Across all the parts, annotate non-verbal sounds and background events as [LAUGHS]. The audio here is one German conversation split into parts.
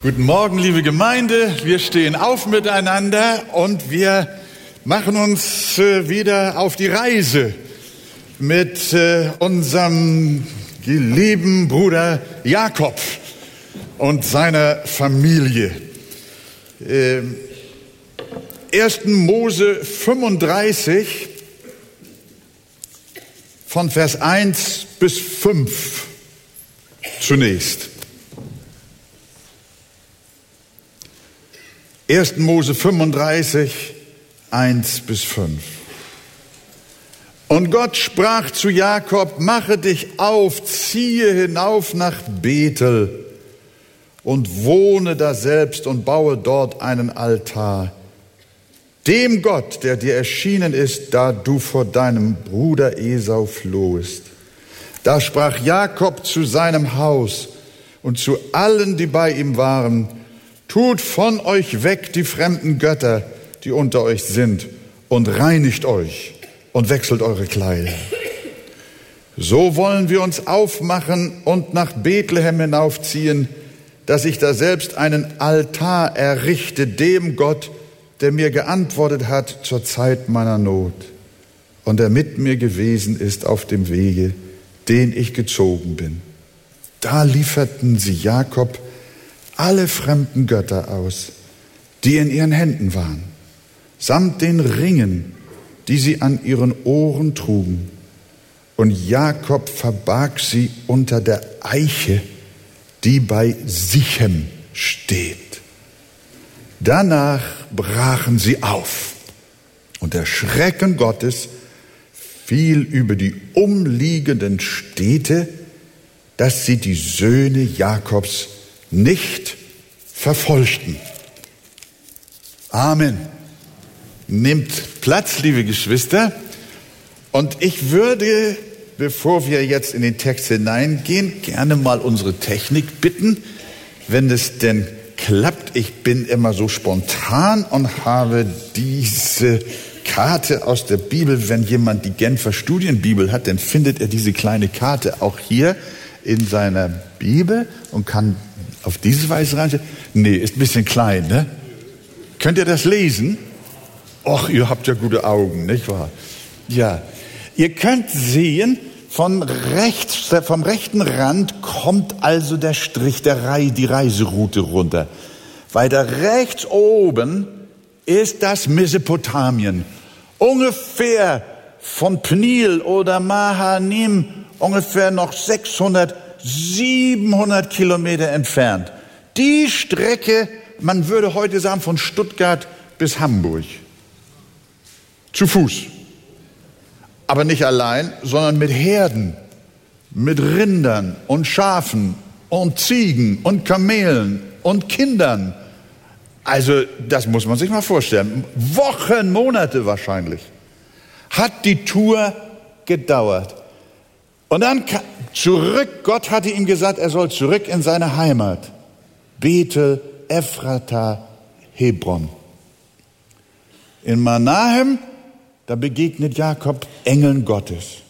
Guten Morgen, liebe Gemeinde. Wir stehen auf miteinander und wir machen uns äh, wieder auf die Reise mit äh, unserem geliebten Bruder Jakob und seiner Familie. 1. Ähm, Mose 35 von Vers 1 bis 5 zunächst. 1. Mose 35, 1 bis 5. Und Gott sprach zu Jakob, mache dich auf, ziehe hinauf nach Bethel und wohne da selbst und baue dort einen Altar. Dem Gott, der dir erschienen ist, da du vor deinem Bruder Esau flohest. Da sprach Jakob zu seinem Haus und zu allen, die bei ihm waren, Tut von euch weg die fremden Götter, die unter euch sind, und reinigt euch und wechselt eure Kleider. So wollen wir uns aufmachen und nach Bethlehem hinaufziehen, dass ich da selbst einen Altar errichte dem Gott, der mir geantwortet hat zur Zeit meiner Not und der mit mir gewesen ist auf dem Wege, den ich gezogen bin. Da lieferten sie Jakob alle fremden Götter aus, die in ihren Händen waren, samt den Ringen, die sie an ihren Ohren trugen. Und Jakob verbarg sie unter der Eiche, die bei Sichem steht. Danach brachen sie auf und der Schrecken Gottes fiel über die umliegenden Städte, dass sie die Söhne Jakobs nicht verfolgten. Amen. Nimmt Platz, liebe Geschwister. Und ich würde, bevor wir jetzt in den Text hineingehen, gerne mal unsere Technik bitten, wenn es denn klappt. Ich bin immer so spontan und habe diese Karte aus der Bibel. Wenn jemand die Genfer Studienbibel hat, dann findet er diese kleine Karte auch hier in seiner Bibel und kann auf diese Weise rein? Nee, ist ein bisschen klein, ne? Könnt ihr das lesen? Och, ihr habt ja gute Augen, nicht wahr? Ja. Ihr könnt sehen, von rechts, vom rechten Rand kommt also der Strich, der Rei, die Reiseroute runter. Weiter rechts oben ist das Mesopotamien. Ungefähr von Pnil oder Mahanim, ungefähr noch 600 700 Kilometer entfernt. Die Strecke, man würde heute sagen, von Stuttgart bis Hamburg. Zu Fuß. Aber nicht allein, sondern mit Herden, mit Rindern und Schafen und Ziegen und Kamelen und Kindern. Also das muss man sich mal vorstellen. Wochen, Monate wahrscheinlich hat die Tour gedauert. Und dann zurück, Gott hatte ihm gesagt, er soll zurück in seine Heimat. Bethel, Ephrata, Hebron. In Manahem, da begegnet Jakob Engeln Gottes.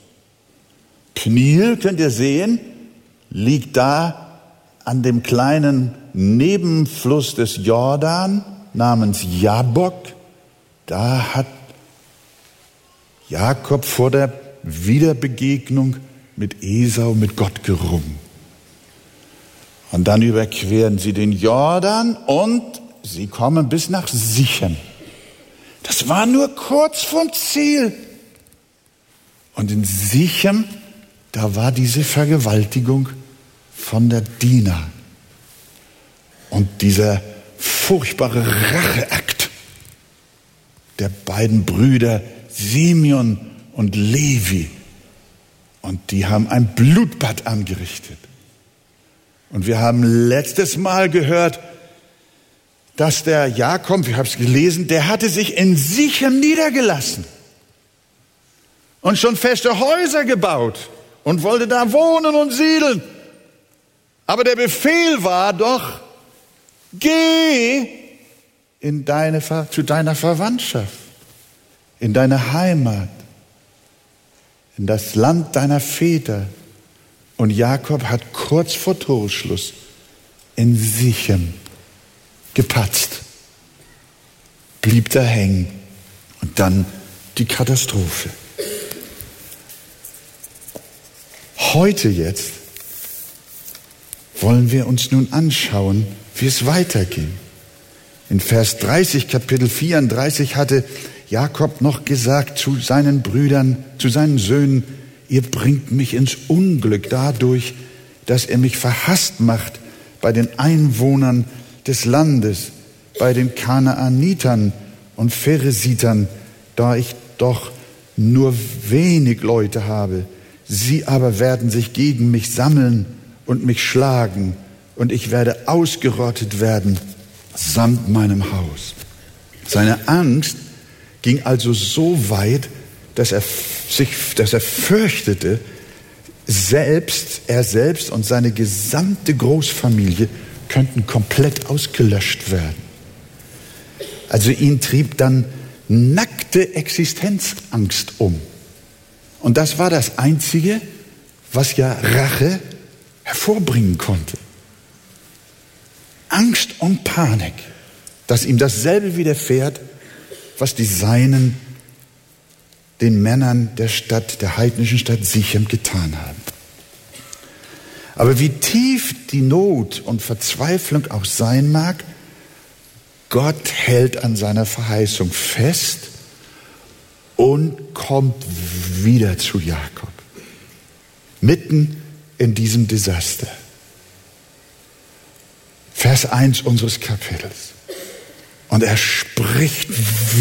Pniel, könnt ihr sehen, liegt da an dem kleinen Nebenfluss des Jordan namens Jabok. Da hat Jakob vor der Wiederbegegnung mit Esau, mit Gott gerungen. Und dann überqueren sie den Jordan und sie kommen bis nach Sichem. Das war nur kurz vom Ziel. Und in Sichem, da war diese Vergewaltigung von der Dina. Und dieser furchtbare Racheakt der beiden Brüder Simeon und Levi und die haben ein Blutbad angerichtet. Und wir haben letztes Mal gehört, dass der Jakob, ich habe es gelesen, der hatte sich in Sichem niedergelassen und schon feste Häuser gebaut und wollte da wohnen und siedeln. Aber der Befehl war doch, geh in deine, zu deiner Verwandtschaft, in deine Heimat in das Land deiner Väter. Und Jakob hat kurz vor Toreschluss in Sichem gepatzt, blieb da hängen und dann die Katastrophe. Heute jetzt wollen wir uns nun anschauen, wie es weiterging. In Vers 30, Kapitel 34 hatte Jakob noch gesagt zu seinen Brüdern, zu seinen Söhnen, ihr bringt mich ins Unglück dadurch, dass er mich verhasst macht bei den Einwohnern des Landes, bei den Kanaanitern und Pheresitern, da ich doch nur wenig Leute habe. Sie aber werden sich gegen mich sammeln und mich schlagen, und ich werde ausgerottet werden samt meinem Haus. Seine Angst ging also so weit, dass er sich, dass er fürchtete, selbst, er selbst und seine gesamte Großfamilie könnten komplett ausgelöscht werden. Also ihn trieb dann nackte Existenzangst um. Und das war das Einzige, was ja Rache hervorbringen konnte. Angst und Panik, dass ihm dasselbe widerfährt, was die Seinen den Männern der Stadt, der heidnischen Stadt Sichem getan haben. Aber wie tief die Not und Verzweiflung auch sein mag, Gott hält an seiner Verheißung fest und kommt wieder zu Jakob. Mitten in diesem Desaster. Vers 1 unseres Kapitels. Und er spricht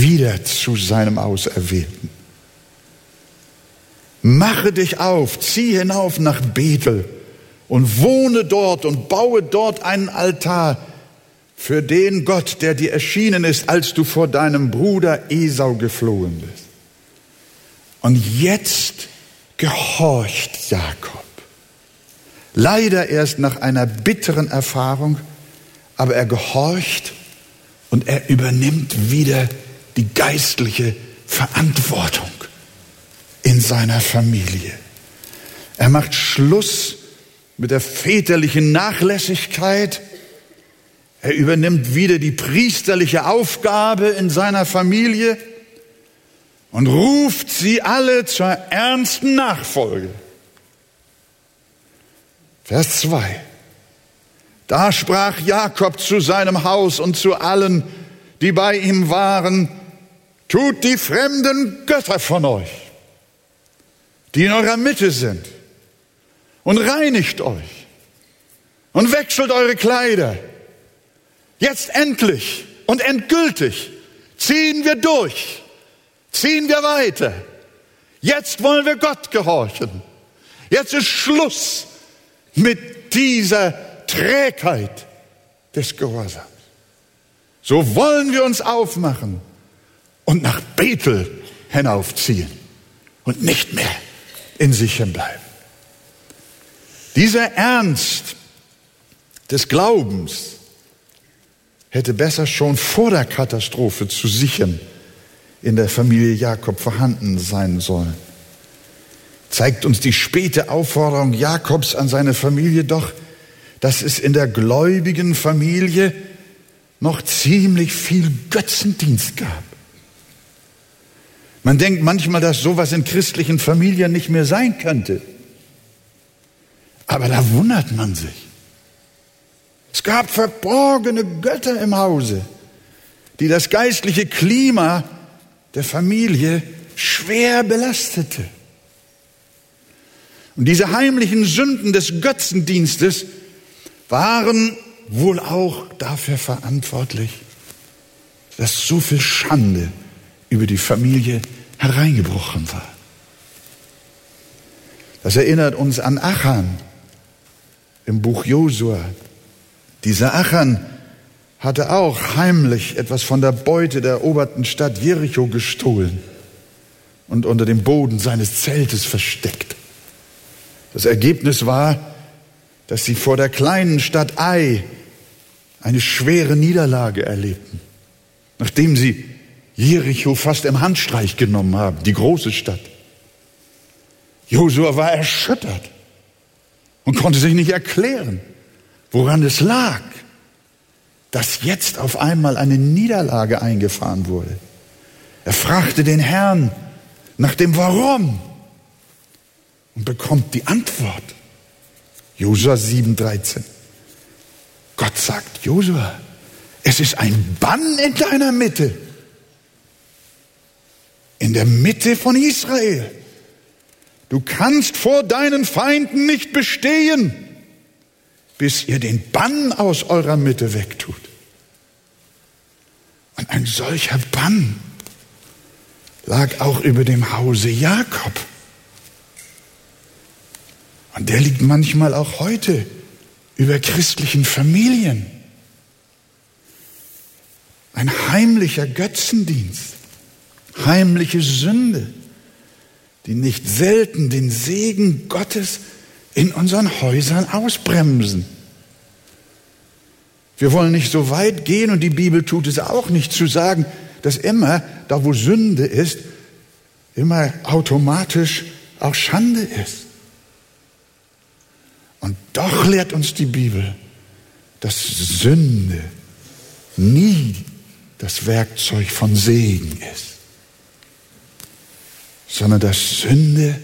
wieder zu seinem Auserwählten. Mache dich auf, zieh hinauf nach Bethel und wohne dort und baue dort einen Altar für den Gott, der dir erschienen ist, als du vor deinem Bruder Esau geflohen bist. Und jetzt gehorcht Jakob. Leider erst nach einer bitteren Erfahrung, aber er gehorcht und er übernimmt wieder die geistliche Verantwortung in seiner Familie. Er macht Schluss mit der väterlichen Nachlässigkeit. Er übernimmt wieder die priesterliche Aufgabe in seiner Familie und ruft sie alle zur ernsten Nachfolge. Vers 2. Da sprach Jakob zu seinem Haus und zu allen, die bei ihm waren, tut die fremden Götter von euch, die in eurer Mitte sind, und reinigt euch und wechselt eure Kleider. Jetzt endlich und endgültig ziehen wir durch, ziehen wir weiter. Jetzt wollen wir Gott gehorchen. Jetzt ist Schluss mit dieser Trägheit des Gehorsams. So wollen wir uns aufmachen und nach Bethel hinaufziehen und nicht mehr in Sichern bleiben. Dieser Ernst des Glaubens hätte besser schon vor der Katastrophe zu sichern in der Familie Jakob vorhanden sein sollen. Zeigt uns die späte Aufforderung Jakobs an seine Familie doch, dass es in der gläubigen Familie noch ziemlich viel Götzendienst gab. Man denkt manchmal, dass sowas in christlichen Familien nicht mehr sein könnte. Aber da wundert man sich. Es gab verborgene Götter im Hause, die das geistliche Klima der Familie schwer belastete. Und diese heimlichen Sünden des Götzendienstes waren wohl auch dafür verantwortlich, dass so viel Schande über die Familie hereingebrochen war. Das erinnert uns an Achan im Buch Josua. Dieser Achan hatte auch heimlich etwas von der Beute der eroberten Stadt Jericho gestohlen und unter dem Boden seines Zeltes versteckt. Das Ergebnis war, dass sie vor der kleinen Stadt Ai eine schwere Niederlage erlebten, nachdem sie Jericho fast im Handstreich genommen haben, die große Stadt. Josua war erschüttert und konnte sich nicht erklären, woran es lag. dass jetzt auf einmal eine Niederlage eingefahren wurde. Er fragte den Herrn nach dem Warum und bekommt die Antwort. Josua 7,13. Gott sagt, Josua, es ist ein Bann in deiner Mitte. In der Mitte von Israel. Du kannst vor deinen Feinden nicht bestehen, bis ihr den Bann aus eurer Mitte wegtut. Und ein solcher Bann lag auch über dem Hause Jakob. Der liegt manchmal auch heute über christlichen Familien. Ein heimlicher Götzendienst, heimliche Sünde, die nicht selten den Segen Gottes in unseren Häusern ausbremsen. Wir wollen nicht so weit gehen und die Bibel tut es auch nicht zu sagen, dass immer da, wo Sünde ist, immer automatisch auch Schande ist. Und doch lehrt uns die Bibel, dass Sünde nie das Werkzeug von Segen ist, sondern dass Sünde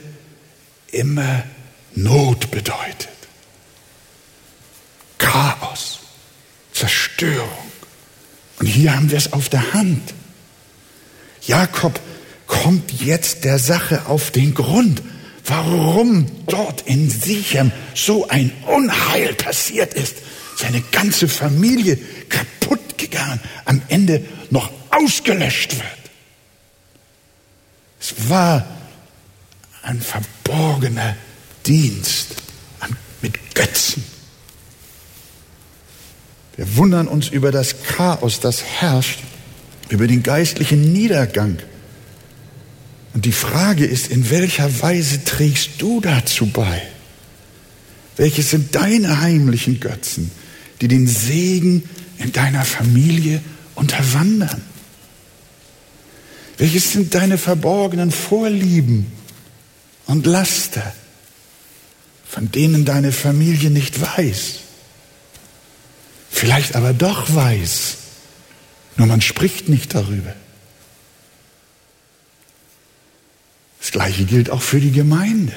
immer Not bedeutet. Chaos, Zerstörung. Und hier haben wir es auf der Hand. Jakob kommt jetzt der Sache auf den Grund, warum dort in Sichem so ein Unheil passiert ist. Seine ganze Familie kaputt gegangen, am Ende noch ausgelöscht wird. Es war ein verborgener Dienst mit Götzen. Wir wundern uns über das Chaos, das herrscht, über den geistlichen Niedergang. Und die Frage ist, in welcher Weise trägst du dazu bei? Welches sind deine heimlichen Götzen, die den Segen in deiner Familie unterwandern? Welches sind deine verborgenen Vorlieben und Laster? von denen deine Familie nicht weiß. Vielleicht aber doch weiß, nur man spricht nicht darüber. Das gleiche gilt auch für die Gemeinde.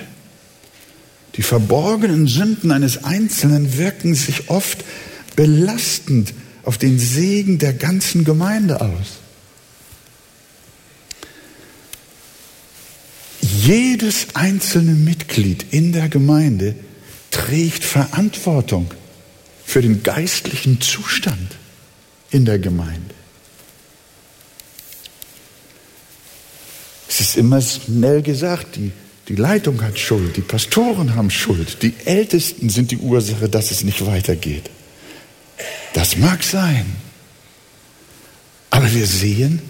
Die verborgenen Sünden eines Einzelnen wirken sich oft belastend auf den Segen der ganzen Gemeinde aus. Jedes einzelne Mitglied in der Gemeinde trägt Verantwortung für den geistlichen Zustand in der Gemeinde. Es ist immer schnell gesagt, die, die Leitung hat Schuld, die Pastoren haben Schuld, die Ältesten sind die Ursache, dass es nicht weitergeht. Das mag sein. Aber wir sehen,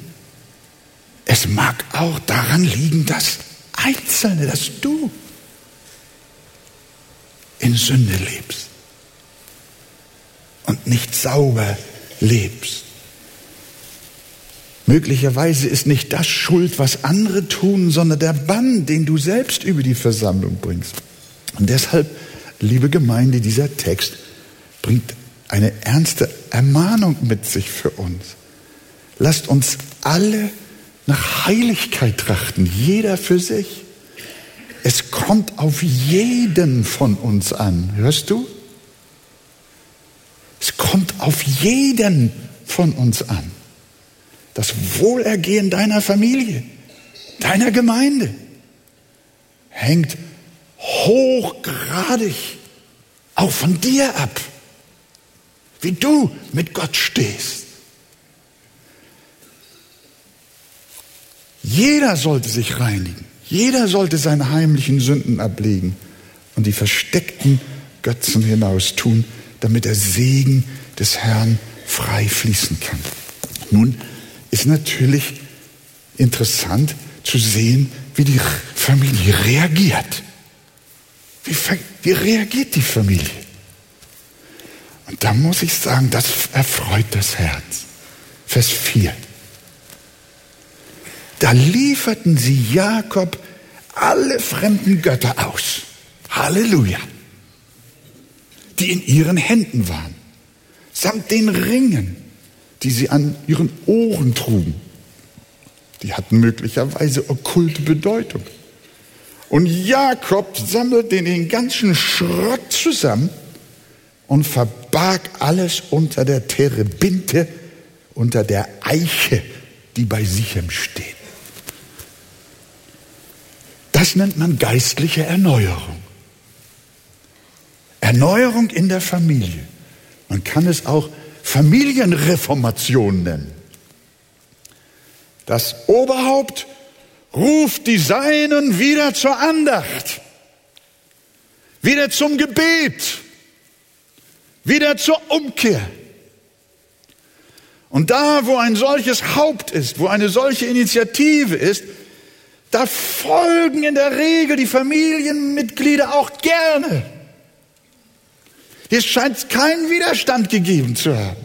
es mag auch daran liegen, dass Einzelne, dass du in Sünde lebst und nicht sauber lebst. Möglicherweise ist nicht das Schuld, was andere tun, sondern der Bann, den du selbst über die Versammlung bringst. Und deshalb, liebe Gemeinde, dieser Text bringt eine ernste Ermahnung mit sich für uns. Lasst uns alle nach Heiligkeit trachten, jeder für sich. Es kommt auf jeden von uns an, hörst du? Es kommt auf jeden von uns an. Das Wohlergehen deiner Familie, deiner Gemeinde hängt hochgradig auch von dir ab, wie du mit Gott stehst. Jeder sollte sich reinigen. Jeder sollte seine heimlichen Sünden ablegen und die versteckten Götzen hinaus tun, damit der Segen des Herrn frei fließen kann. Nun ist natürlich interessant zu sehen, wie die Familie reagiert. Wie, wie reagiert die Familie? Und da muss ich sagen, das erfreut das Herz. Vers 4. Da lieferten sie Jakob alle fremden Götter aus. Halleluja. Die in ihren Händen waren. samt den Ringen, die sie an ihren Ohren trugen. Die hatten möglicherweise okkulte Bedeutung. Und Jakob sammelte den ganzen Schrott zusammen und verbarg alles unter der Terebinte, unter der Eiche, die bei Sichem steht. Das nennt man geistliche Erneuerung. Erneuerung in der Familie. Man kann es auch Familienreformation nennen. Das Oberhaupt ruft die Seinen wieder zur Andacht, wieder zum Gebet, wieder zur Umkehr. Und da, wo ein solches Haupt ist, wo eine solche Initiative ist, da folgen in der Regel die Familienmitglieder auch gerne. Hier scheint keinen Widerstand gegeben zu haben.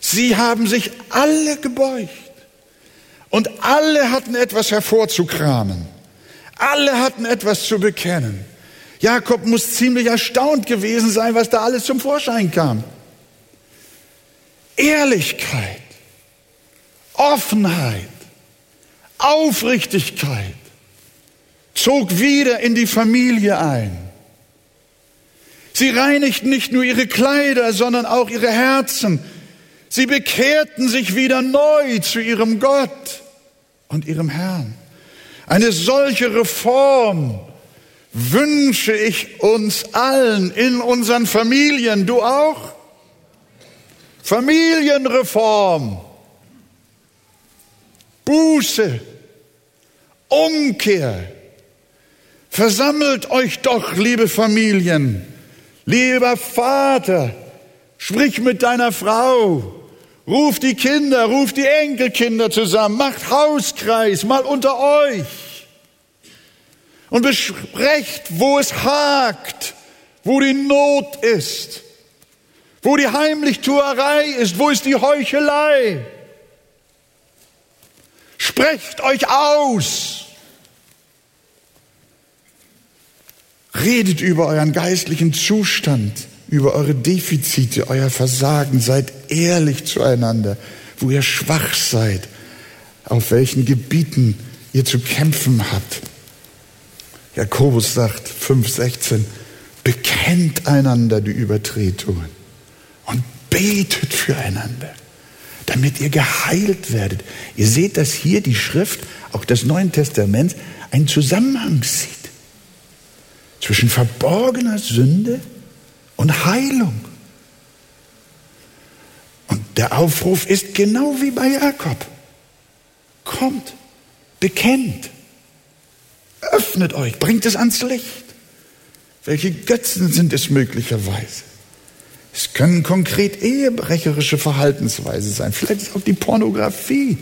Sie haben sich alle gebeugt. Und alle hatten etwas hervorzukramen. Alle hatten etwas zu bekennen. Jakob muss ziemlich erstaunt gewesen sein, was da alles zum Vorschein kam. Ehrlichkeit, Offenheit, Aufrichtigkeit zog wieder in die Familie ein. Sie reinigten nicht nur ihre Kleider, sondern auch ihre Herzen. Sie bekehrten sich wieder neu zu ihrem Gott und ihrem Herrn. Eine solche Reform wünsche ich uns allen in unseren Familien. Du auch? Familienreform, Buße, Umkehr. Versammelt euch doch, liebe Familien. Lieber Vater, sprich mit deiner Frau. Ruf die Kinder, ruf die Enkelkinder zusammen, macht Hauskreis mal unter euch und besprecht, wo es hakt, wo die Not ist, wo die Heimlichtuerei ist, wo ist die Heuchelei. Sprecht euch aus. Redet über euren geistlichen Zustand über eure Defizite, euer Versagen. Seid ehrlich zueinander, wo ihr schwach seid, auf welchen Gebieten ihr zu kämpfen habt. Jakobus sagt 5,16, bekennt einander die Übertretungen und betet füreinander, damit ihr geheilt werdet. Ihr seht, dass hier die Schrift, auch des Neuen Testaments, einen Zusammenhang sieht zwischen verborgener Sünde und Heilung. Und der Aufruf ist genau wie bei Jakob. Kommt, bekennt, öffnet euch, bringt es ans Licht. Welche Götzen sind es möglicherweise? Es können konkret ehebrecherische Verhaltensweise sein. Vielleicht ist auch die Pornografie,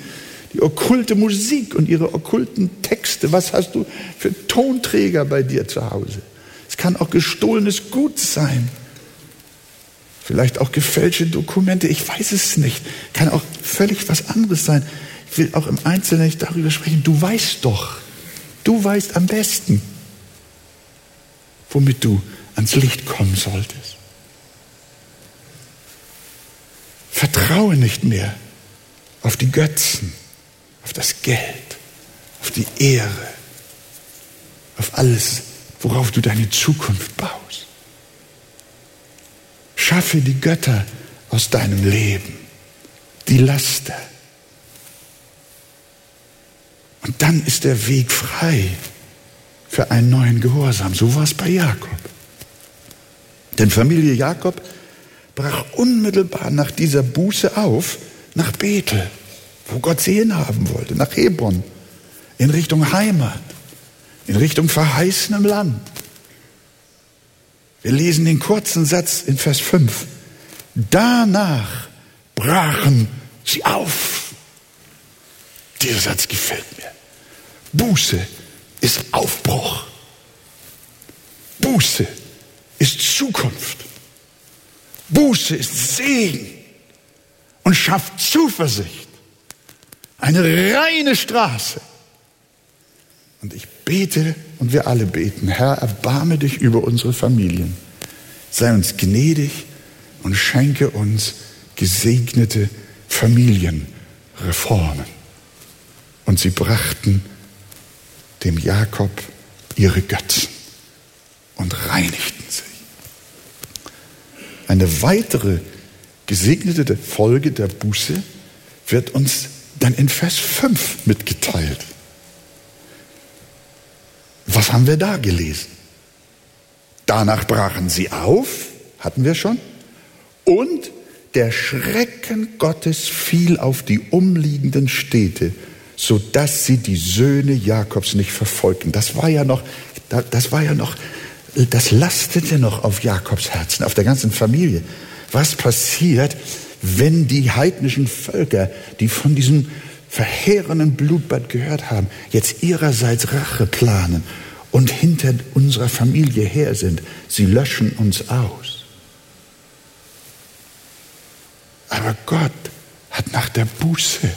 die okkulte Musik und ihre okkulten Texte. Was hast du für Tonträger bei dir zu Hause? Kann auch gestohlenes Gut sein vielleicht auch gefälschte Dokumente, ich weiß es nicht. Kann auch völlig was anderes sein. Ich will auch im Einzelnen nicht darüber sprechen. Du weißt doch, du weißt am besten, womit du ans Licht kommen solltest. Vertraue nicht mehr auf die Götzen, auf das Geld, auf die Ehre, auf alles, worauf du deine Zukunft baust. Schaffe die Götter aus deinem Leben, die Laster. Und dann ist der Weg frei für einen neuen Gehorsam. So war es bei Jakob. Denn Familie Jakob brach unmittelbar nach dieser Buße auf nach Bethel, wo Gott sie hinhaben wollte, nach Hebron, in Richtung Heimat, in Richtung verheißenem Land. Wir lesen den kurzen Satz in Vers 5. Danach brachen sie auf. Dieser Satz gefällt mir. Buße ist Aufbruch. Buße ist Zukunft. Buße ist Segen und schafft Zuversicht. Eine reine Straße. Und ich bete und wir alle beten, Herr, erbarme dich über unsere Familien. Sei uns gnädig, und schenke uns gesegnete Familienreformen. Und sie brachten dem Jakob ihre Götzen und reinigten sie. Eine weitere gesegnete Folge der Buße wird uns dann in Vers 5 mitgeteilt. Was haben wir da gelesen? Danach brachen sie auf, hatten wir schon, und der Schrecken Gottes fiel auf die umliegenden Städte, so dass sie die Söhne Jakobs nicht verfolgten. Das war ja noch, das war ja noch, das lastete noch auf Jakobs Herzen, auf der ganzen Familie. Was passiert, wenn die heidnischen Völker, die von diesem verheerenden Blutbad gehört haben, jetzt ihrerseits Rache planen und hinter unserer Familie her sind? Sie löschen uns aus. Aber Gott hat nach der Buße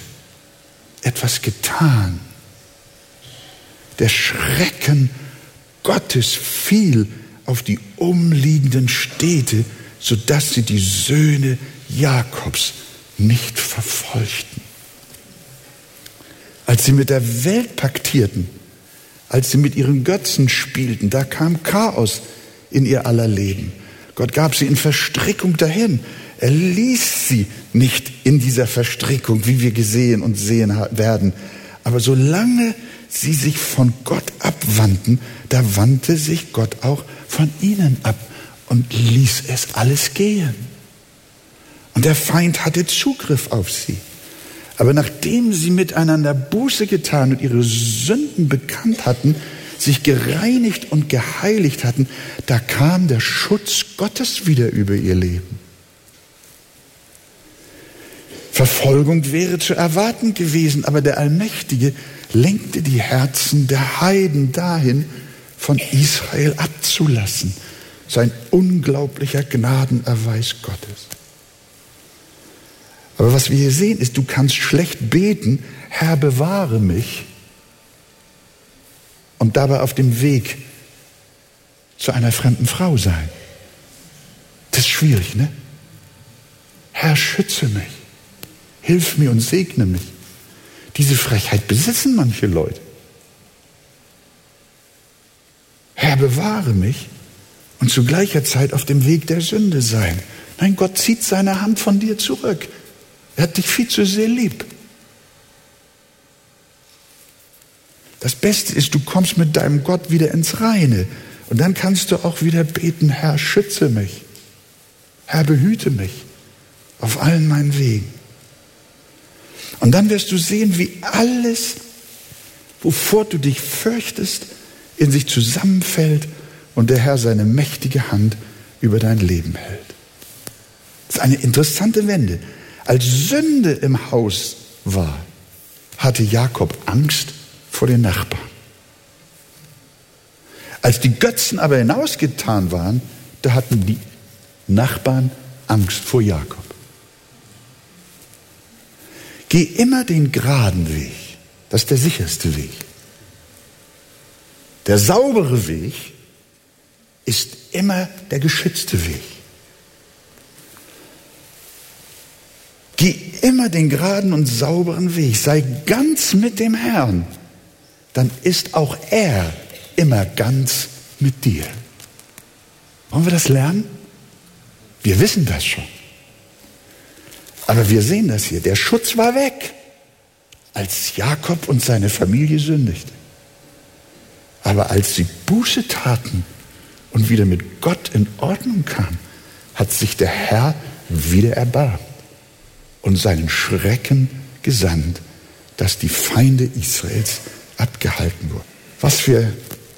etwas getan. Der Schrecken Gottes fiel auf die umliegenden Städte, sodass sie die Söhne Jakobs nicht verfolgten. Als sie mit der Welt paktierten, als sie mit ihren Götzen spielten, da kam Chaos in ihr aller Leben. Gott gab sie in Verstrickung dahin. Er ließ sie nicht in dieser Verstrickung, wie wir gesehen und sehen werden. Aber solange sie sich von Gott abwandten, da wandte sich Gott auch von ihnen ab und ließ es alles gehen. Und der Feind hatte Zugriff auf sie. Aber nachdem sie miteinander Buße getan und ihre Sünden bekannt hatten, sich gereinigt und geheiligt hatten, da kam der Schutz Gottes wieder über ihr Leben. Verfolgung wäre zu erwarten gewesen, aber der Allmächtige lenkte die Herzen der Heiden dahin, von Israel abzulassen. Sein unglaublicher Gnadenerweis Gottes. Aber was wir hier sehen, ist, du kannst schlecht beten, Herr, bewahre mich, und dabei auf dem Weg zu einer fremden Frau sein. Das ist schwierig, ne? Herr, schütze mich. Hilf mir und segne mich. Diese Frechheit besitzen manche Leute. Herr, bewahre mich und zu gleicher Zeit auf dem Weg der Sünde sein. Nein, Gott zieht seine Hand von dir zurück. Er hat dich viel zu sehr lieb. Das Beste ist, du kommst mit deinem Gott wieder ins Reine. Und dann kannst du auch wieder beten, Herr, schütze mich. Herr, behüte mich auf allen meinen Wegen. Und dann wirst du sehen, wie alles, wovor du dich fürchtest, in sich zusammenfällt und der Herr seine mächtige Hand über dein Leben hält. Das ist eine interessante Wende. Als Sünde im Haus war, hatte Jakob Angst vor den Nachbarn. Als die Götzen aber hinausgetan waren, da hatten die Nachbarn Angst vor Jakob. Geh immer den geraden Weg. Das ist der sicherste Weg. Der saubere Weg ist immer der geschützte Weg. Geh immer den geraden und sauberen Weg. Sei ganz mit dem Herrn. Dann ist auch er immer ganz mit dir. Wollen wir das lernen? Wir wissen das schon. Aber wir sehen das hier. Der Schutz war weg, als Jakob und seine Familie sündigten. Aber als sie Buße taten und wieder mit Gott in Ordnung kamen, hat sich der Herr wieder erbarmt und seinen Schrecken gesandt, dass die Feinde Israels abgehalten wurden. Was wir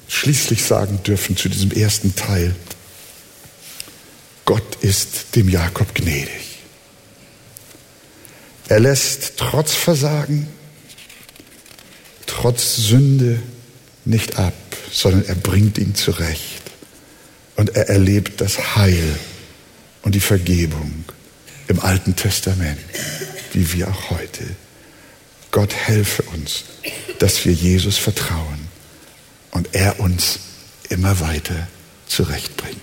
schließlich sagen dürfen zu diesem ersten Teil. Gott ist dem Jakob gnädig. Er lässt trotz Versagen, trotz Sünde nicht ab, sondern er bringt ihn zurecht. Und er erlebt das Heil und die Vergebung im Alten Testament, wie wir auch heute. Gott helfe uns, dass wir Jesus vertrauen und er uns immer weiter zurechtbringt.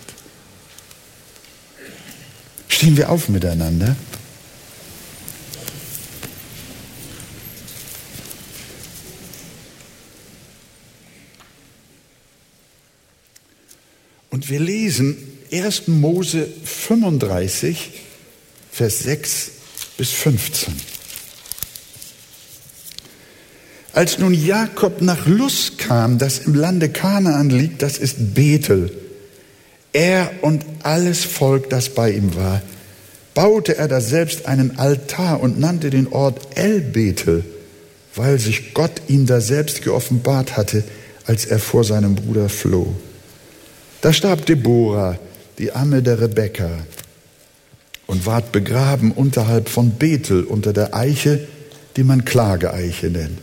Stehen wir auf miteinander. Und wir lesen 1. Mose 35, Vers 6 bis 15. Als nun Jakob nach Luz kam, das im Lande Kanaan liegt, das ist Bethel, er und alles Volk, das bei ihm war, baute er da selbst einen Altar und nannte den Ort El Bethel, weil sich Gott ihm da selbst geoffenbart hatte, als er vor seinem Bruder floh. Da starb Deborah, die Amme der Rebekka, und ward begraben unterhalb von Bethel unter der Eiche, die man Klageeiche nennt.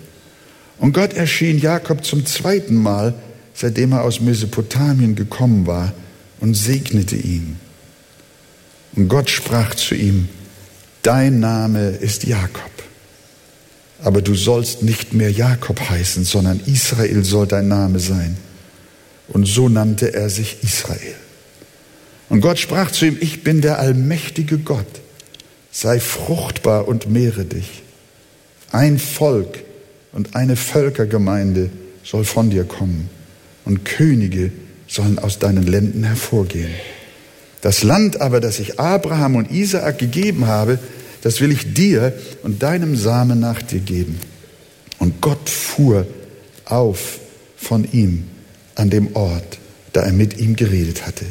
Und Gott erschien Jakob zum zweiten Mal, seitdem er aus Mesopotamien gekommen war, und segnete ihn. Und Gott sprach zu ihm, Dein Name ist Jakob, aber du sollst nicht mehr Jakob heißen, sondern Israel soll dein Name sein. Und so nannte er sich Israel. Und Gott sprach zu ihm, ich bin der allmächtige Gott, sei fruchtbar und mehre dich. Ein Volk und eine Völkergemeinde soll von dir kommen und Könige sollen aus deinen Lenden hervorgehen. Das Land aber, das ich Abraham und Isaak gegeben habe, das will ich dir und deinem Samen nach dir geben. Und Gott fuhr auf von ihm an dem Ort, da er mit ihm geredet hatte.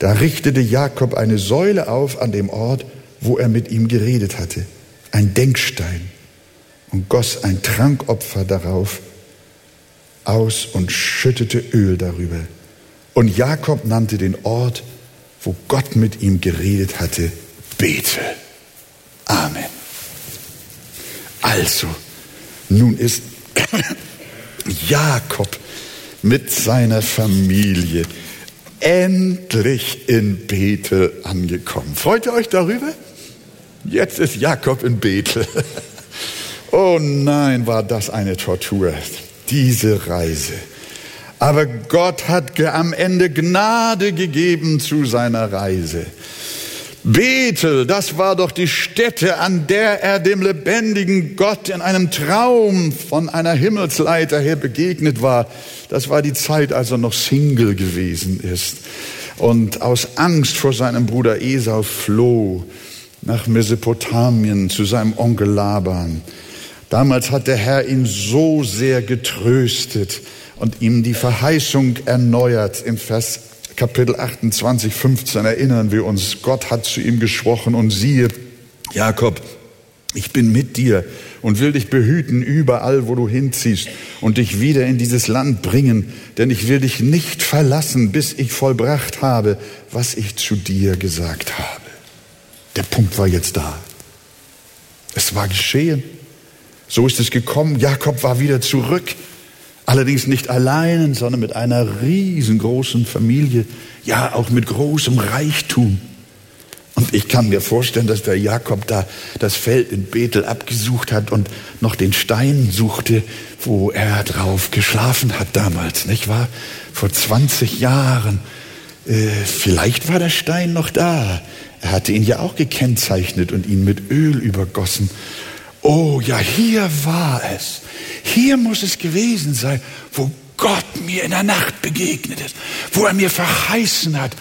Da richtete Jakob eine Säule auf an dem Ort, wo er mit ihm geredet hatte, ein Denkstein und goss ein Trankopfer darauf aus und schüttete Öl darüber. Und Jakob nannte den Ort, wo Gott mit ihm geredet hatte, Bethel. Amen. Also, nun ist [COUGHS] Jakob mit seiner Familie endlich in Bethel angekommen. Freut ihr euch darüber? Jetzt ist Jakob in Bethel. [LAUGHS] Oh nein, war das eine Tortur, diese Reise. Aber Gott hat am Ende Gnade gegeben zu seiner Reise. Bethel, das war doch die Stätte, an der er dem lebendigen Gott in einem Traum von einer Himmelsleiter her begegnet war. Das war die Zeit, als er noch Single gewesen ist und aus Angst vor seinem Bruder Esau floh nach Mesopotamien zu seinem Onkel Laban. Damals hat der Herr ihn so sehr getröstet und ihm die Verheißung erneuert im Vers Kapitel 28, 15 erinnern wir uns, Gott hat zu ihm gesprochen und siehe, Jakob, ich bin mit dir und will dich behüten überall, wo du hinziehst und dich wieder in dieses Land bringen, denn ich will dich nicht verlassen, bis ich vollbracht habe, was ich zu dir gesagt habe. Der Punkt war jetzt da. Es war geschehen. So ist es gekommen. Jakob war wieder zurück Allerdings nicht allein, sondern mit einer riesengroßen Familie, ja auch mit großem Reichtum. Und ich kann mir vorstellen, dass der Jakob da das Feld in Bethel abgesucht hat und noch den Stein suchte, wo er drauf geschlafen hat damals, nicht wahr? Vor 20 Jahren. Äh, vielleicht war der Stein noch da. Er hatte ihn ja auch gekennzeichnet und ihn mit Öl übergossen. Oh ja, hier war es. Hier muss es gewesen sein, wo Gott mir in der Nacht begegnet ist, wo er mir verheißen hat,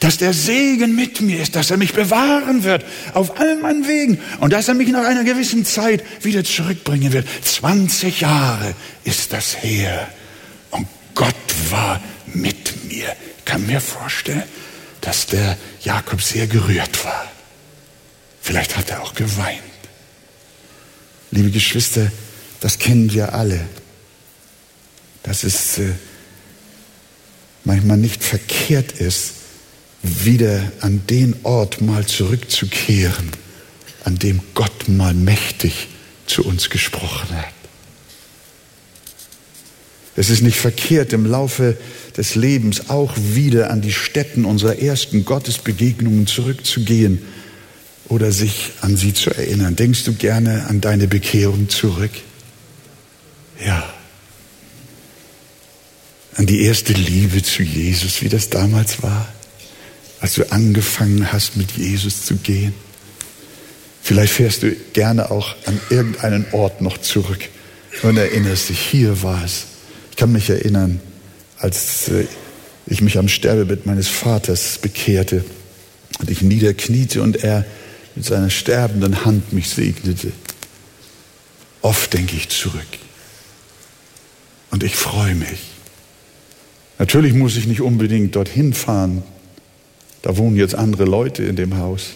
dass der Segen mit mir ist, dass er mich bewahren wird auf all meinen Wegen und dass er mich nach einer gewissen Zeit wieder zurückbringen wird. 20 Jahre ist das her und Gott war mit mir. Ich kann mir vorstellen, dass der Jakob sehr gerührt war. Vielleicht hat er auch geweint. Liebe Geschwister, das kennen wir alle. Dass es äh, manchmal nicht verkehrt ist, wieder an den Ort mal zurückzukehren, an dem Gott mal mächtig zu uns gesprochen hat. Es ist nicht verkehrt, im Laufe des Lebens auch wieder an die Stätten unserer ersten Gottesbegegnungen zurückzugehen oder sich an sie zu erinnern. Denkst du gerne an deine Bekehrung zurück? Ja. An die erste Liebe zu Jesus, wie das damals war. als du angefangen hast, mit Jesus zu gehen. Vielleicht fährst du gerne auch an irgendeinen Ort noch zurück und erinnerst dich, hier war es. Ich kann mich erinnern, als äh, ich mich am Sterbebett meines Vaters bekehrte und ich niederkniete und er mit seiner sterbenden Hand mich segnete. Oft denke ich zurück. Und ich freue mich. Natürlich muss ich nicht unbedingt dorthin fahren. Da wohnen jetzt andere Leute in dem Haus.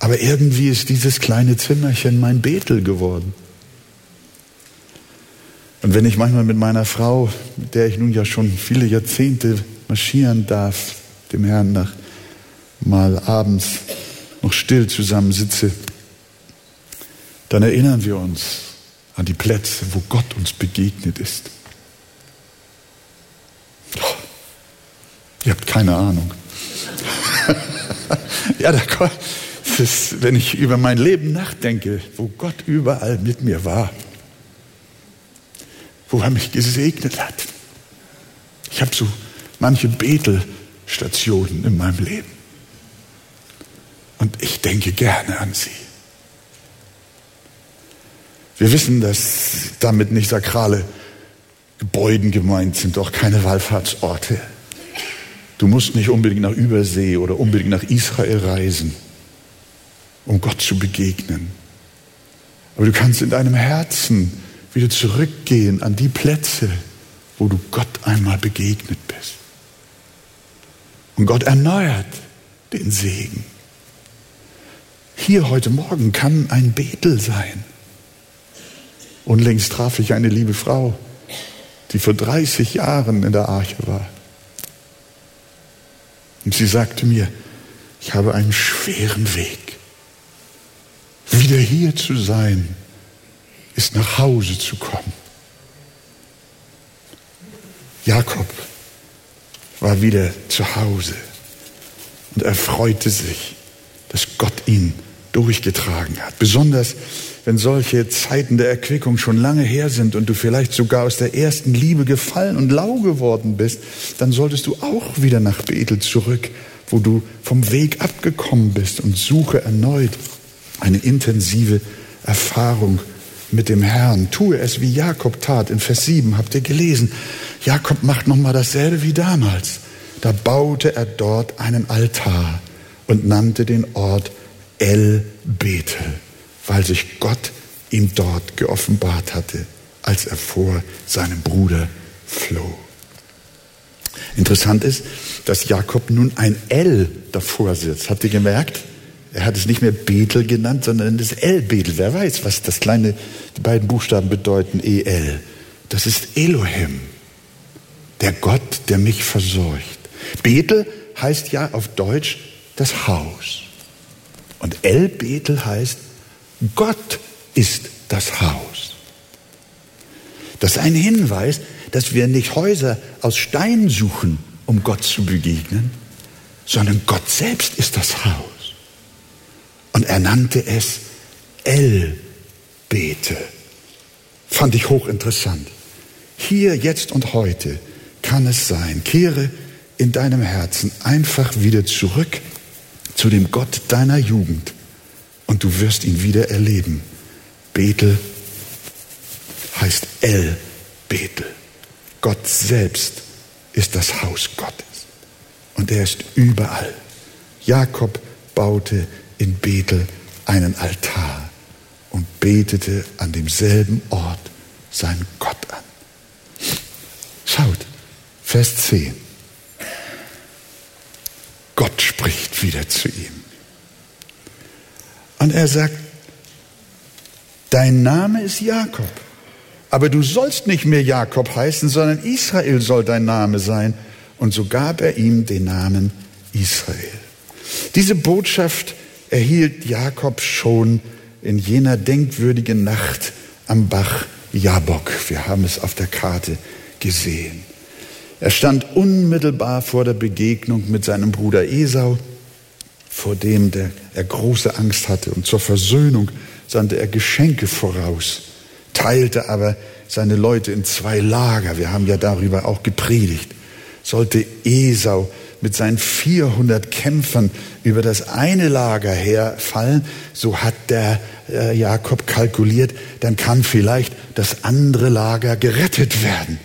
Aber irgendwie ist dieses kleine Zimmerchen mein Betel geworden. Und wenn ich manchmal mit meiner Frau, mit der ich nun ja schon viele Jahrzehnte marschieren darf, dem Herrn nach, mal abends noch still zusammensitze, dann erinnern wir uns an die Plätze, wo Gott uns begegnet ist. Ihr habt keine Ahnung. [LAUGHS] ja, da, ist, wenn ich über mein Leben nachdenke, wo Gott überall mit mir war, wo er mich gesegnet hat. Ich habe so manche Betelstationen in meinem Leben. Und ich denke gerne an sie. Wir wissen, dass damit nicht sakrale Gebäude gemeint sind, auch keine Wallfahrtsorte. Du musst nicht unbedingt nach Übersee oder unbedingt nach Israel reisen, um Gott zu begegnen. Aber du kannst in deinem Herzen wieder zurückgehen an die Plätze, wo du Gott einmal begegnet bist. Und Gott erneuert den Segen. Hier heute Morgen kann ein Betel sein. Unlängst traf ich eine liebe Frau, die vor 30 Jahren in der Arche war. Und sie sagte mir, ich habe einen schweren Weg. Wieder hier zu sein, ist nach Hause zu kommen. Jakob war wieder zu Hause und er freute sich, dass Gott ihn durchgetragen hat. Besonders wenn solche Zeiten der Erquickung schon lange her sind und du vielleicht sogar aus der ersten Liebe gefallen und lau geworden bist, dann solltest du auch wieder nach Bethel zurück, wo du vom Weg abgekommen bist und suche erneut eine intensive Erfahrung mit dem Herrn. Tue es, wie Jakob tat. In Vers 7 habt ihr gelesen. Jakob macht nochmal dasselbe wie damals. Da baute er dort einen Altar und nannte den Ort El Bethel weil sich Gott ihm dort geoffenbart hatte, als er vor seinem Bruder floh. Interessant ist, dass Jakob nun ein L davor sitzt. Habt ihr gemerkt? Er hat es nicht mehr Bethel genannt, sondern das L Bethel. Wer weiß, was das kleine, die beiden Buchstaben bedeuten, EL. Das ist Elohim, der Gott, der mich versorgt. Bethel heißt ja auf Deutsch das Haus. Und El Bethel heißt Gott ist das Haus. Das ist ein Hinweis, dass wir nicht Häuser aus Stein suchen, um Gott zu begegnen, sondern Gott selbst ist das Haus. Und er nannte es El-Bete. Fand ich hochinteressant. Hier, jetzt und heute kann es sein, kehre in deinem Herzen einfach wieder zurück zu dem Gott deiner Jugend und du wirst ihn wieder erleben. Bethel heißt El Bethel. Gott selbst ist das Haus Gottes und er ist überall. Jakob baute in Bethel einen Altar und betete an demselben Ort seinen Gott an. Schaut, Vers 10. Gott spricht wieder zu ihm. Und er sagt, dein Name ist Jakob, aber du sollst nicht mehr Jakob heißen, sondern Israel soll dein Name sein. Und so gab er ihm den Namen Israel. Diese Botschaft erhielt Jakob schon in jener denkwürdigen Nacht am Bach Jabok. Wir haben es auf der Karte gesehen. Er stand unmittelbar vor der Begegnung mit seinem Bruder Esau vor dem der, er große Angst hatte. Und zur Versöhnung sandte er Geschenke voraus, teilte aber seine Leute in zwei Lager. Wir haben ja darüber auch gepredigt. Sollte Esau mit seinen 400 Kämpfern über das eine Lager herfallen, so hat der äh, Jakob kalkuliert, dann kann vielleicht das andere Lager gerettet werden.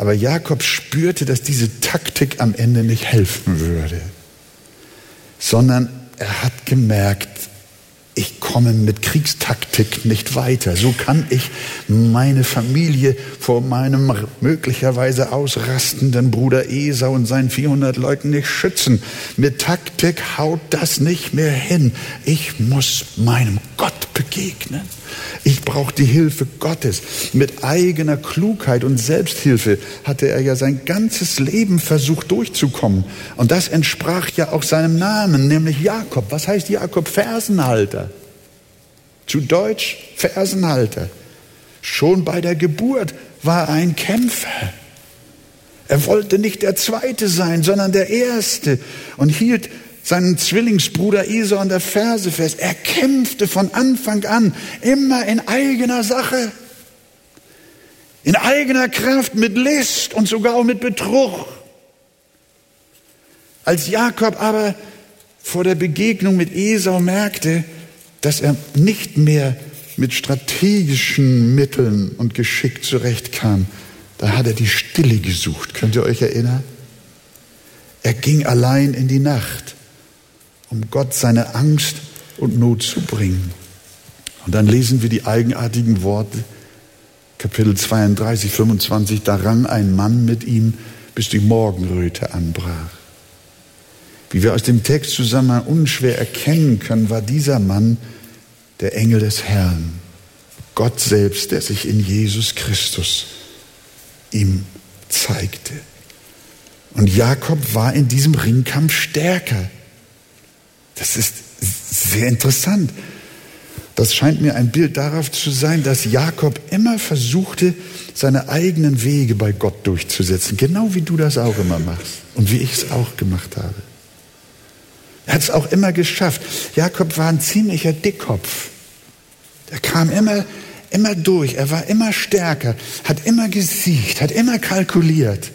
Aber Jakob spürte, dass diese Taktik am Ende nicht helfen würde, sondern er hat gemerkt, ich komme mit Kriegstaktik nicht weiter. So kann ich meine Familie vor meinem möglicherweise ausrastenden Bruder Esau und seinen 400 Leuten nicht schützen. Mit Taktik haut das nicht mehr hin. Ich muss meinem Gott begegnen. Ich brauche die Hilfe Gottes. Mit eigener Klugheit und Selbsthilfe hatte er ja sein ganzes Leben versucht durchzukommen. Und das entsprach ja auch seinem Namen, nämlich Jakob. Was heißt Jakob? Fersenhalter. Zu Deutsch Fersenhalter. Schon bei der Geburt war er ein Kämpfer. Er wollte nicht der Zweite sein, sondern der Erste und hielt seinen Zwillingsbruder Esau an der Ferse fest. Er kämpfte von Anfang an immer in eigener Sache, in eigener Kraft, mit List und sogar auch mit Betrug. Als Jakob aber vor der Begegnung mit Esau merkte, dass er nicht mehr mit strategischen Mitteln und Geschick zurechtkam, da hat er die Stille gesucht. Könnt ihr euch erinnern? Er ging allein in die Nacht um Gott seine Angst und Not zu bringen. Und dann lesen wir die eigenartigen Worte, Kapitel 32, 25, da rang ein Mann mit ihm, bis die Morgenröte anbrach. Wie wir aus dem Text zusammen unschwer erkennen können, war dieser Mann der Engel des Herrn, Gott selbst, der sich in Jesus Christus ihm zeigte. Und Jakob war in diesem Ringkampf stärker. Das ist sehr interessant. Das scheint mir ein Bild darauf zu sein, dass Jakob immer versuchte, seine eigenen Wege bei Gott durchzusetzen, genau wie du das auch immer machst und wie ich es auch gemacht habe. Er hat es auch immer geschafft. Jakob war ein ziemlicher Dickkopf. Er kam immer, immer durch. Er war immer stärker, hat immer gesiegt, hat immer kalkuliert.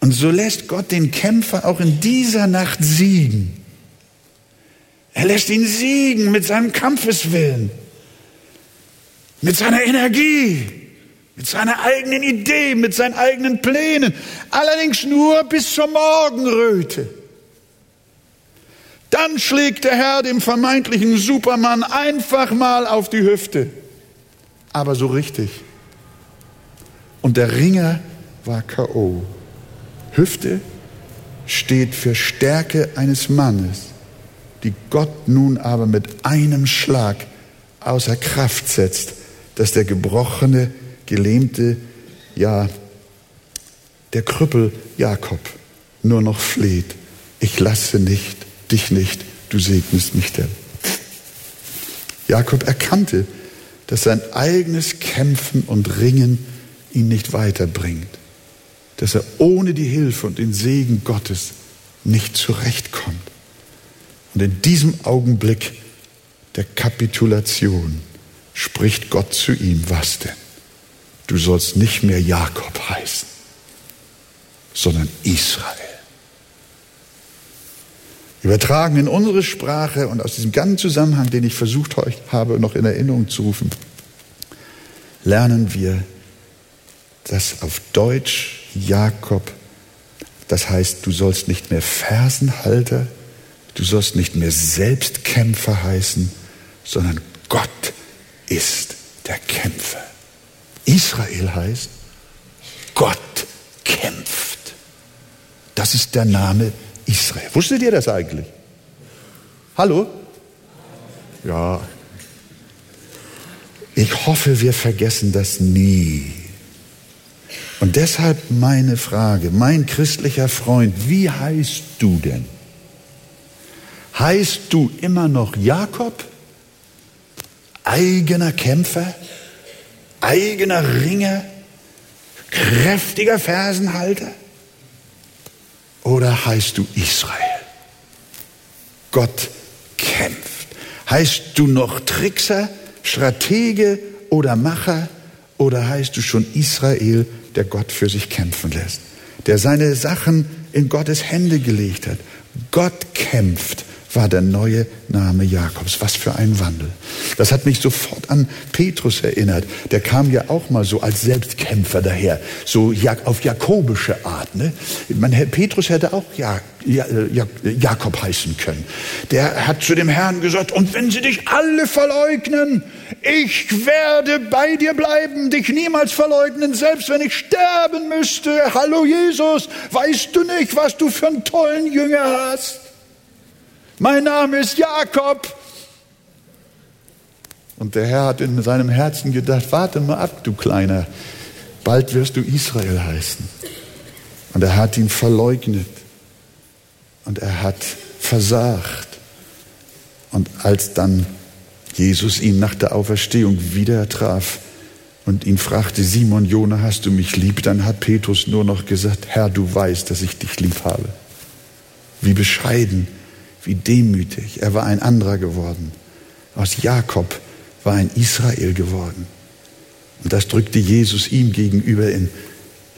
Und so lässt Gott den Kämpfer auch in dieser Nacht siegen. Er lässt ihn siegen mit seinem Kampfeswillen, mit seiner Energie, mit seiner eigenen Idee, mit seinen eigenen Plänen. Allerdings nur bis zur Morgenröte. Dann schlägt der Herr dem vermeintlichen Supermann einfach mal auf die Hüfte. Aber so richtig. Und der Ringer war KO. Hüfte steht für Stärke eines Mannes die Gott nun aber mit einem Schlag außer Kraft setzt, dass der gebrochene, gelähmte, ja, der Krüppel Jakob nur noch fleht. Ich lasse nicht, dich nicht, du segnest mich denn. Jakob erkannte, dass sein eigenes Kämpfen und Ringen ihn nicht weiterbringt, dass er ohne die Hilfe und den Segen Gottes nicht zurechtkommt. Und in diesem Augenblick der Kapitulation spricht Gott zu ihm, was denn? Du sollst nicht mehr Jakob heißen, sondern Israel. Übertragen in unsere Sprache und aus diesem ganzen Zusammenhang, den ich versucht habe, noch in Erinnerung zu rufen, lernen wir, dass auf Deutsch Jakob, das heißt, du sollst nicht mehr Fersenhalter Du sollst nicht mehr Selbstkämpfer heißen, sondern Gott ist der Kämpfer. Israel heißt, Gott kämpft. Das ist der Name Israel. Wusstet ihr das eigentlich? Hallo? Ja. Ich hoffe, wir vergessen das nie. Und deshalb meine Frage, mein christlicher Freund, wie heißt du denn? Heißt du immer noch Jakob, eigener Kämpfer, eigener Ringer, kräftiger Fersenhalter? Oder heißt du Israel? Gott kämpft. Heißt du noch Trickser, Stratege oder Macher? Oder heißt du schon Israel, der Gott für sich kämpfen lässt? Der seine Sachen in Gottes Hände gelegt hat. Gott kämpft war der neue Name Jakobs. Was für ein Wandel. Das hat mich sofort an Petrus erinnert. Der kam ja auch mal so als Selbstkämpfer daher, so auf jakobische Art. Ne? Man, Petrus hätte auch ja, ja, Jakob heißen können. Der hat zu dem Herrn gesagt, und wenn sie dich alle verleugnen, ich werde bei dir bleiben, dich niemals verleugnen, selbst wenn ich sterben müsste. Hallo Jesus, weißt du nicht, was du für einen tollen Jünger hast? Mein Name ist Jakob. Und der Herr hat in seinem Herzen gedacht, warte mal ab, du Kleiner, bald wirst du Israel heißen. Und er hat ihn verleugnet und er hat versagt. Und als dann Jesus ihn nach der Auferstehung wieder traf und ihn fragte, Simon, Jona, hast du mich lieb? Dann hat Petrus nur noch gesagt, Herr, du weißt, dass ich dich lieb habe. Wie bescheiden wie demütig. Er war ein anderer geworden. Aus Jakob war ein Israel geworden. Und das drückte Jesus ihm gegenüber in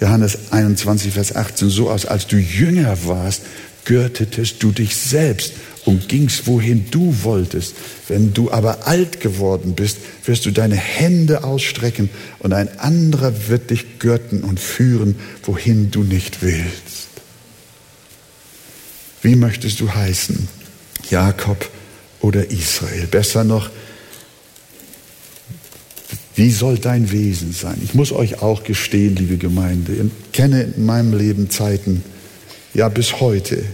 Johannes 21, Vers 18 so aus, als du jünger warst, gürtetest du dich selbst und gingst, wohin du wolltest. Wenn du aber alt geworden bist, wirst du deine Hände ausstrecken und ein anderer wird dich gürten und führen, wohin du nicht willst. Wie möchtest du heißen? Jakob oder Israel. Besser noch, wie soll dein Wesen sein? Ich muss euch auch gestehen, liebe Gemeinde, ich kenne in meinem Leben Zeiten, ja bis heute,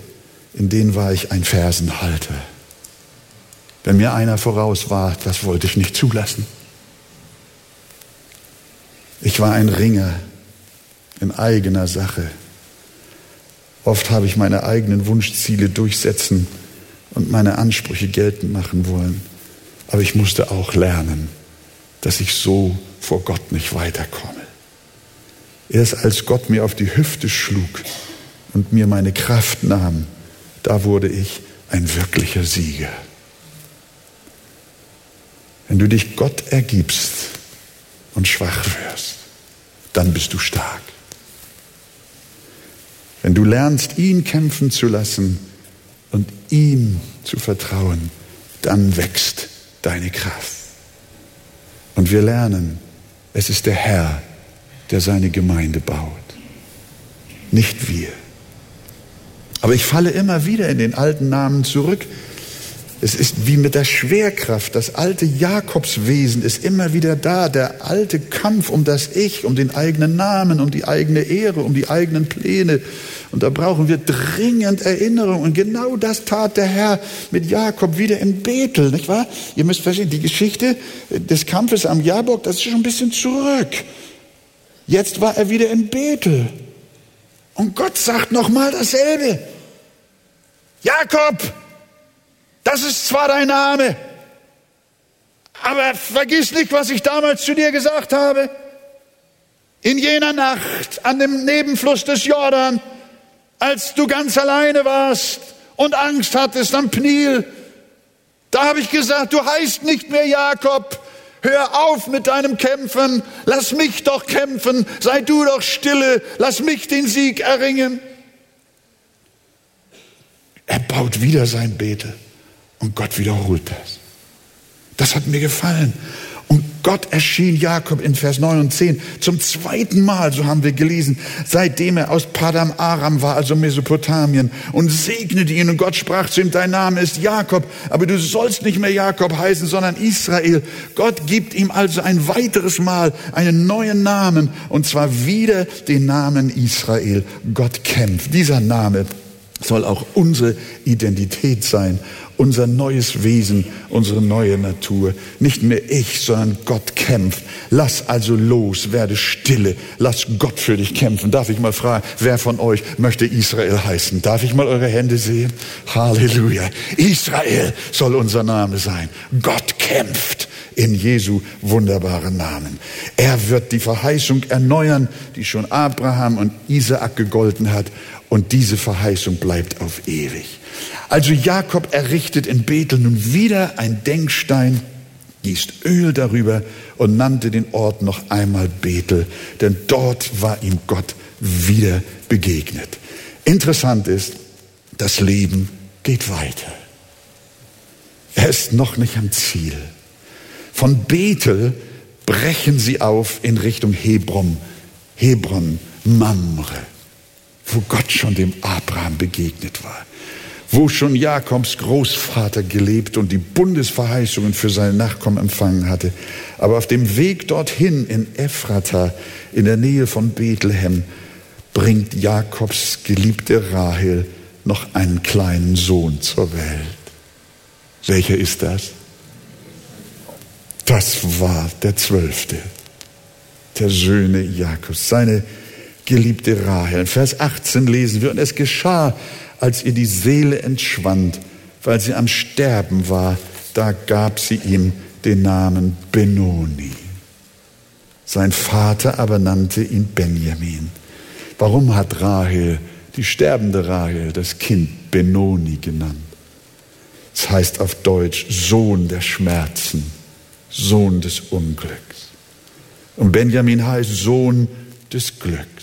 in denen war ich ein Fersenhalter. Wenn mir einer voraus war, das wollte ich nicht zulassen. Ich war ein Ringer in eigener Sache. Oft habe ich meine eigenen Wunschziele durchsetzen und meine Ansprüche geltend machen wollen. Aber ich musste auch lernen, dass ich so vor Gott nicht weiterkomme. Erst als Gott mir auf die Hüfte schlug und mir meine Kraft nahm, da wurde ich ein wirklicher Sieger. Wenn du dich Gott ergibst und schwach wirst, dann bist du stark. Wenn du lernst, ihn kämpfen zu lassen, und ihm zu vertrauen, dann wächst deine Kraft. Und wir lernen, es ist der Herr, der seine Gemeinde baut, nicht wir. Aber ich falle immer wieder in den alten Namen zurück, es ist wie mit der Schwerkraft. Das alte Jakobswesen ist immer wieder da. Der alte Kampf um das Ich, um den eigenen Namen, um die eigene Ehre, um die eigenen Pläne. Und da brauchen wir dringend Erinnerung. Und genau das tat der Herr mit Jakob wieder in Bethel, nicht wahr? Ihr müsst verstehen, die Geschichte des Kampfes am Jabok, das ist schon ein bisschen zurück. Jetzt war er wieder in Bethel. Und Gott sagt nochmal dasselbe. Jakob, das ist zwar dein Name, aber vergiss nicht, was ich damals zu dir gesagt habe. In jener Nacht an dem Nebenfluss des Jordan, als du ganz alleine warst und Angst hattest am Pnil, da habe ich gesagt, du heißt nicht mehr Jakob, hör auf mit deinem Kämpfen, lass mich doch kämpfen, sei du doch stille, lass mich den Sieg erringen. Er baut wieder sein Bete. Und Gott wiederholt das. Das hat mir gefallen. Und Gott erschien Jakob in Vers 9 und 10 zum zweiten Mal, so haben wir gelesen, seitdem er aus Padam Aram war, also Mesopotamien, und segnete ihn. Und Gott sprach zu ihm, dein Name ist Jakob, aber du sollst nicht mehr Jakob heißen, sondern Israel. Gott gibt ihm also ein weiteres Mal einen neuen Namen, und zwar wieder den Namen Israel. Gott kämpft. Dieser Name soll auch unsere Identität sein unser neues Wesen, unsere neue Natur. Nicht mehr ich, sondern Gott kämpft. Lass also los, werde stille, lass Gott für dich kämpfen. Darf ich mal fragen, wer von euch möchte Israel heißen? Darf ich mal eure Hände sehen? Halleluja. Israel soll unser Name sein. Gott kämpft in Jesu wunderbaren Namen. Er wird die Verheißung erneuern, die schon Abraham und Isaak gegolten hat. Und diese Verheißung bleibt auf ewig. Also Jakob errichtet in Bethel nun wieder ein Denkstein, gießt Öl darüber und nannte den Ort noch einmal Bethel, denn dort war ihm Gott wieder begegnet. Interessant ist, das Leben geht weiter. Er ist noch nicht am Ziel. Von Bethel brechen sie auf in Richtung Hebron, Hebron, Mamre, wo Gott schon dem Abraham begegnet war, wo schon Jakobs Großvater gelebt und die Bundesverheißungen für seine Nachkommen empfangen hatte. Aber auf dem Weg dorthin in Ephrata, in der Nähe von Bethlehem, bringt Jakobs geliebte Rahel noch einen kleinen Sohn zur Welt. Welcher ist das? Das war der Zwölfte der Söhne Jakobs, seine geliebte Rahel. In Vers 18 lesen wir, und es geschah, als ihr die Seele entschwand, weil sie am Sterben war, da gab sie ihm den Namen Benoni. Sein Vater aber nannte ihn Benjamin. Warum hat Rahel, die sterbende Rahel, das Kind Benoni genannt? Es heißt auf Deutsch Sohn der Schmerzen, Sohn des Unglücks. Und Benjamin heißt Sohn des Glücks.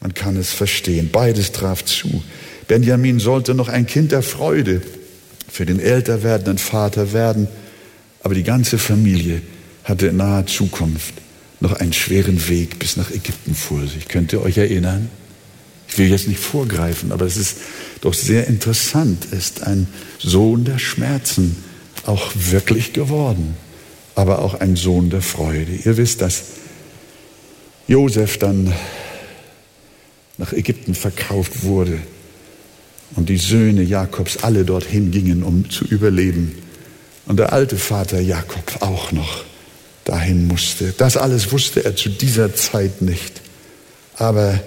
Man kann es verstehen. Beides traf zu. Benjamin sollte noch ein Kind der Freude für den älter werdenden Vater werden, aber die ganze Familie hatte in naher Zukunft noch einen schweren Weg bis nach Ägypten vor sich. Könnt ihr euch erinnern? Ich will jetzt nicht vorgreifen, aber es ist doch sehr interessant, ist ein Sohn der Schmerzen auch wirklich geworden, aber auch ein Sohn der Freude. Ihr wisst, dass Josef dann nach Ägypten verkauft wurde und die Söhne Jakobs alle dorthin gingen, um zu überleben. Und der alte Vater Jakob auch noch dahin musste. Das alles wusste er zu dieser Zeit nicht. Aber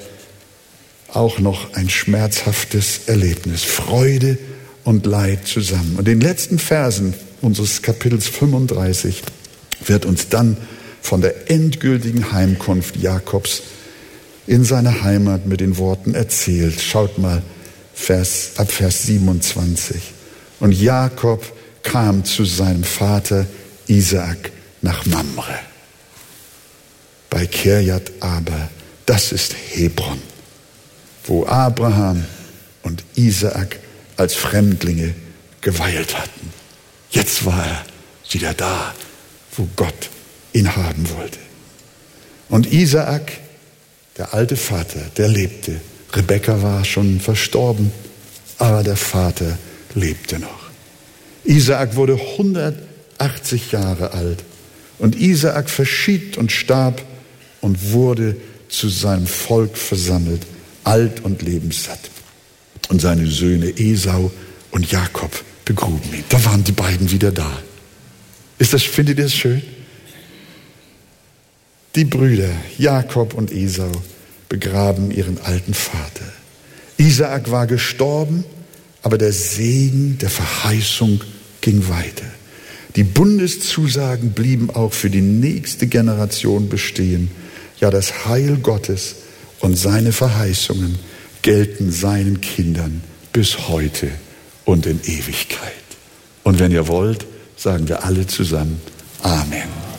auch noch ein schmerzhaftes Erlebnis. Freude und Leid zusammen. Und in den letzten Versen unseres Kapitels 35 wird uns dann von der endgültigen Heimkunft Jakobs in seine Heimat mit den Worten erzählt. Schaut mal Vers, ab Vers 27. Und Jakob kam zu seinem Vater Isaak nach Mamre. Bei Kirjat aber, das ist Hebron wo Abraham und Isaak als Fremdlinge geweilt hatten. Jetzt war er wieder da, wo Gott ihn haben wollte. Und Isaak, der alte Vater, der lebte. Rebekka war schon verstorben, aber der Vater lebte noch. Isaak wurde 180 Jahre alt und Isaak verschied und starb und wurde zu seinem Volk versammelt alt und lebenssatt. Und seine Söhne Esau und Jakob begruben ihn. Da waren die beiden wieder da. Ist das, findet ihr das schön? Die Brüder Jakob und Esau begraben ihren alten Vater. Isaak war gestorben, aber der Segen der Verheißung ging weiter. Die Bundeszusagen blieben auch für die nächste Generation bestehen. Ja, das Heil Gottes und seine Verheißungen gelten seinen Kindern bis heute und in Ewigkeit. Und wenn ihr wollt, sagen wir alle zusammen Amen.